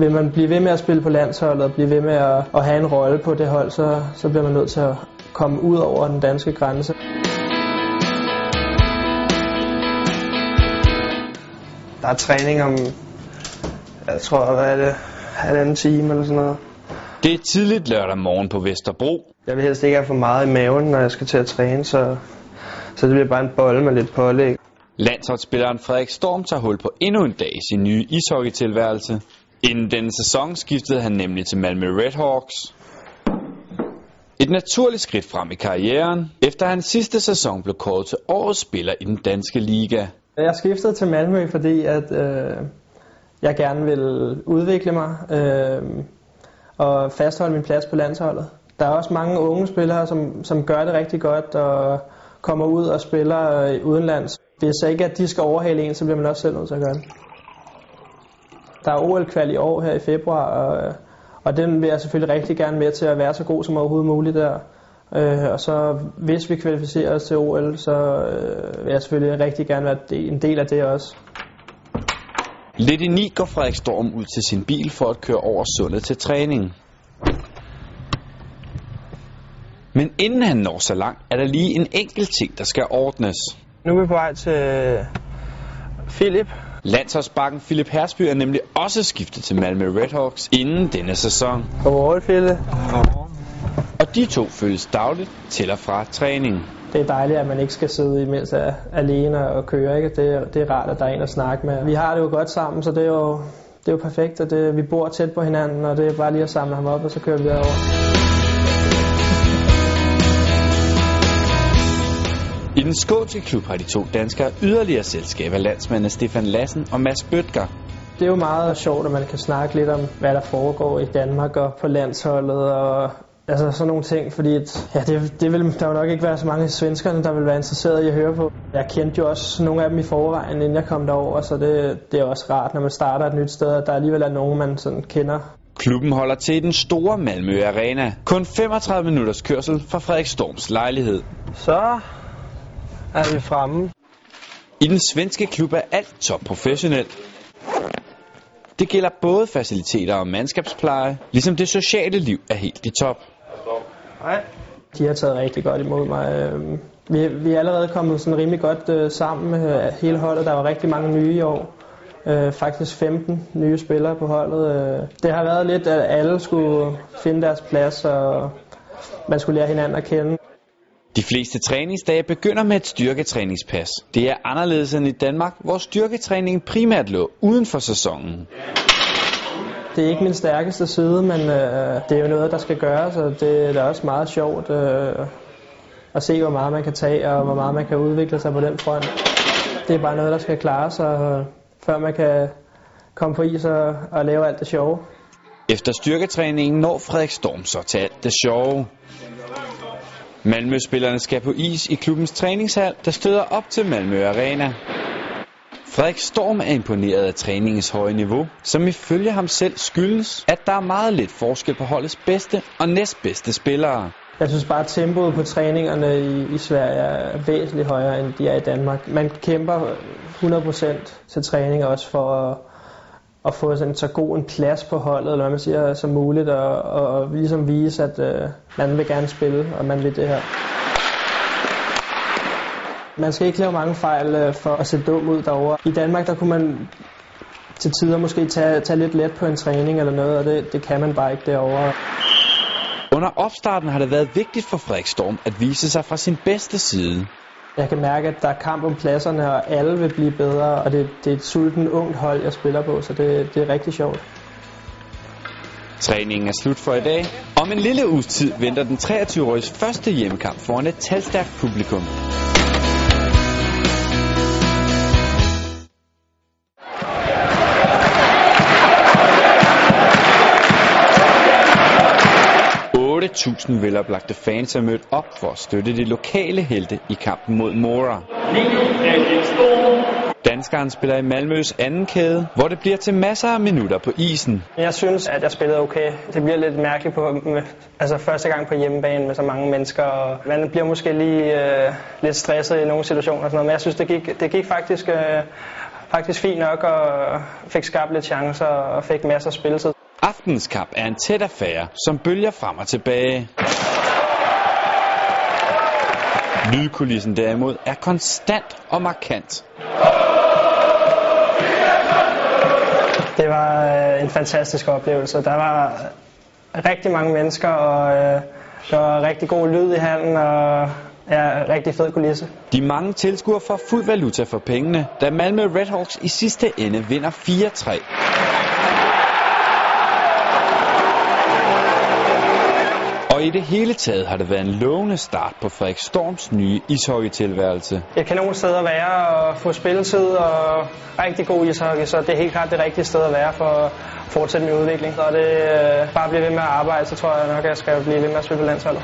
Vil man blive ved med at spille på landsholdet og blive ved med at, at have en rolle på det hold, så, så bliver man nødt til at komme ud over den danske grænse. Der er træning om, jeg tror, hvad er det, halvanden time eller sådan noget. Det er tidligt lørdag morgen på Vesterbro. Jeg vil helst ikke have for meget i maven, når jeg skal til at træne, så, så det bliver bare en bolle med lidt pålæg. Landsholdsspilleren Frederik Storm tager hul på endnu en dag i sin nye ishockeytilværelse. Inden denne sæson skiftede han nemlig til Malmö Redhawks. Et naturligt skridt frem i karrieren, efter han sidste sæson blev kåret til årets spiller i den danske liga. Jeg skiftede til Malmø, fordi at, øh, jeg gerne vil udvikle mig øh, og fastholde min plads på landsholdet. Der er også mange unge spillere, som, som gør det rigtig godt og kommer ud og spiller øh, udenlands. Hvis ikke at de skal overhale en, så bliver man også selv nødt til at gøre det. Der er OL-kval i år her i februar, og, og den vil jeg selvfølgelig rigtig gerne med til at være så god som overhovedet muligt der. Øh, og så hvis vi kvalificerer os til OL, så øh, vil jeg selvfølgelig rigtig gerne være en del af det også. Lidt i ni går Frederik Storm ud til sin bil for at køre over sundet til træning. Men inden han når så langt, er der lige en enkelt ting, der skal ordnes. Nu er vi på vej til Philip. Landsholdsbakken Philip Hersby er nemlig også skiftet til Malmö Redhawks inden denne sæson. Godmorgen, Philip. Og de to følges dagligt til og fra træning. Det er dejligt, at man ikke skal sidde imens er alene og køre. Ikke? Det, er, det er rart, at der er en at snakke med. Vi har det jo godt sammen, så det er jo, det er jo perfekt. Og det, vi bor tæt på hinanden, og det er bare lige at samle ham op, og så kører vi derover. I den skånske klub har de to danskere yderligere selskab af landsmændene Stefan Lassen og Mads Bøtger. Det er jo meget sjovt, at man kan snakke lidt om, hvad der foregår i Danmark og på landsholdet og altså sådan nogle ting, fordi at, ja, det, det vil der jo nok ikke være så mange svenskerne, der vil være interesseret i at høre på. Jeg kendte jo også nogle af dem i forvejen, inden jeg kom derover, så det, det er også rart, når man starter et nyt sted, at der alligevel er nogen, man sådan kender. Klubben holder til i den store Malmø Arena. Kun 35 minutters kørsel fra Frederik Storms lejlighed. Så er vi fremme. I den svenske klub er alt top professionelt. Det gælder både faciliteter og mandskabspleje, ligesom det sociale liv er helt i top. Hej. De har taget rigtig godt imod mig. Øhm, vi, vi er allerede kommet sådan rimelig godt øh, sammen med øh, hele holdet. Der var rigtig mange nye i år. Øh, faktisk 15 nye spillere på holdet. Det har været lidt, at alle skulle finde deres plads, og man skulle lære hinanden at kende. De fleste træningsdage begynder med et styrketræningspas. Det er anderledes end i Danmark, hvor styrketræningen primært lå uden for sæsonen. Det er ikke min stærkeste side, men øh, det er jo noget, der skal gøres, og det er også meget sjovt øh, at se, hvor meget man kan tage, og hvor meget man kan udvikle sig på den front. Det er bare noget, der skal klares, og, før man kan komme på is og, og lave alt det sjove. Efter styrketræningen når Frederik Storm så til alt det sjove. Malmø-spillerne skal på is i klubbens træningshal, der støder op til Malmø Arena. Frederik Storm er imponeret af træningens høje niveau, som ifølge ham selv skyldes, at der er meget lidt forskel på holdets bedste og næstbedste spillere. Jeg synes bare, at tempoet på træningerne i, i Sverige er væsentligt højere, end de er i Danmark. Man kæmper 100% til træning også for at, at få sådan, så god en plads på holdet, eller hvad man siger, som muligt, og, og, og ligesom vise, at øh, man vil gerne spille, og man vil det her. Man skal ikke lave mange fejl øh, for at se dum ud derovre. I Danmark, der kunne man til tider måske tage, tage lidt let på en træning eller noget, og det, det kan man bare ikke derovre. Under opstarten har det været vigtigt for Frederik Storm at vise sig fra sin bedste side. Jeg kan mærke, at der er kamp om pladserne, og alle vil blive bedre, og det, det er et sulten ungt hold, jeg spiller på, så det, det er rigtig sjovt. Træningen er slut for i dag. Om en lille uges tid venter den 23-åriges første hjemmekamp foran et talstærkt publikum. Tusind veloplagte fans er mødt op for at støtte de lokale helte i kampen mod Mora. Danskeren spiller i Malmøs anden kæde, hvor det bliver til masser af minutter på isen. Jeg synes, at jeg spillede okay. Det bliver lidt mærkeligt på, med, altså første gang på hjemmebane med så mange mennesker. Og man bliver måske lige øh, lidt stresset i nogle situationer, og sådan noget, men jeg synes, det gik, det gik faktisk øh, faktisk fint nok og fik skabt lidt chancer og fik masser af spilletid. Aftens kamp er en tæt affære, som bølger frem og tilbage. Lydkulissen derimod er konstant og markant. Det var øh, en fantastisk oplevelse. Der var rigtig mange mennesker, og øh, der var rigtig god lyd i hallen, og ja, rigtig fed kulisse. De mange tilskuere får fuld valuta for pengene, da Malmö Redhawks i sidste ende vinder 4-3. Og i det hele taget har det været en lovende start på Frederik Storms nye ishockeytilværelse. Et kanon sted at være og få spilletid og rigtig god ishockey, så det er helt klart det rigtige sted at være for at fortsætte min udvikling. Så det øh, bare blive ved med at arbejde, så tror jeg nok, at jeg skal blive ved med at spille på landsholdet.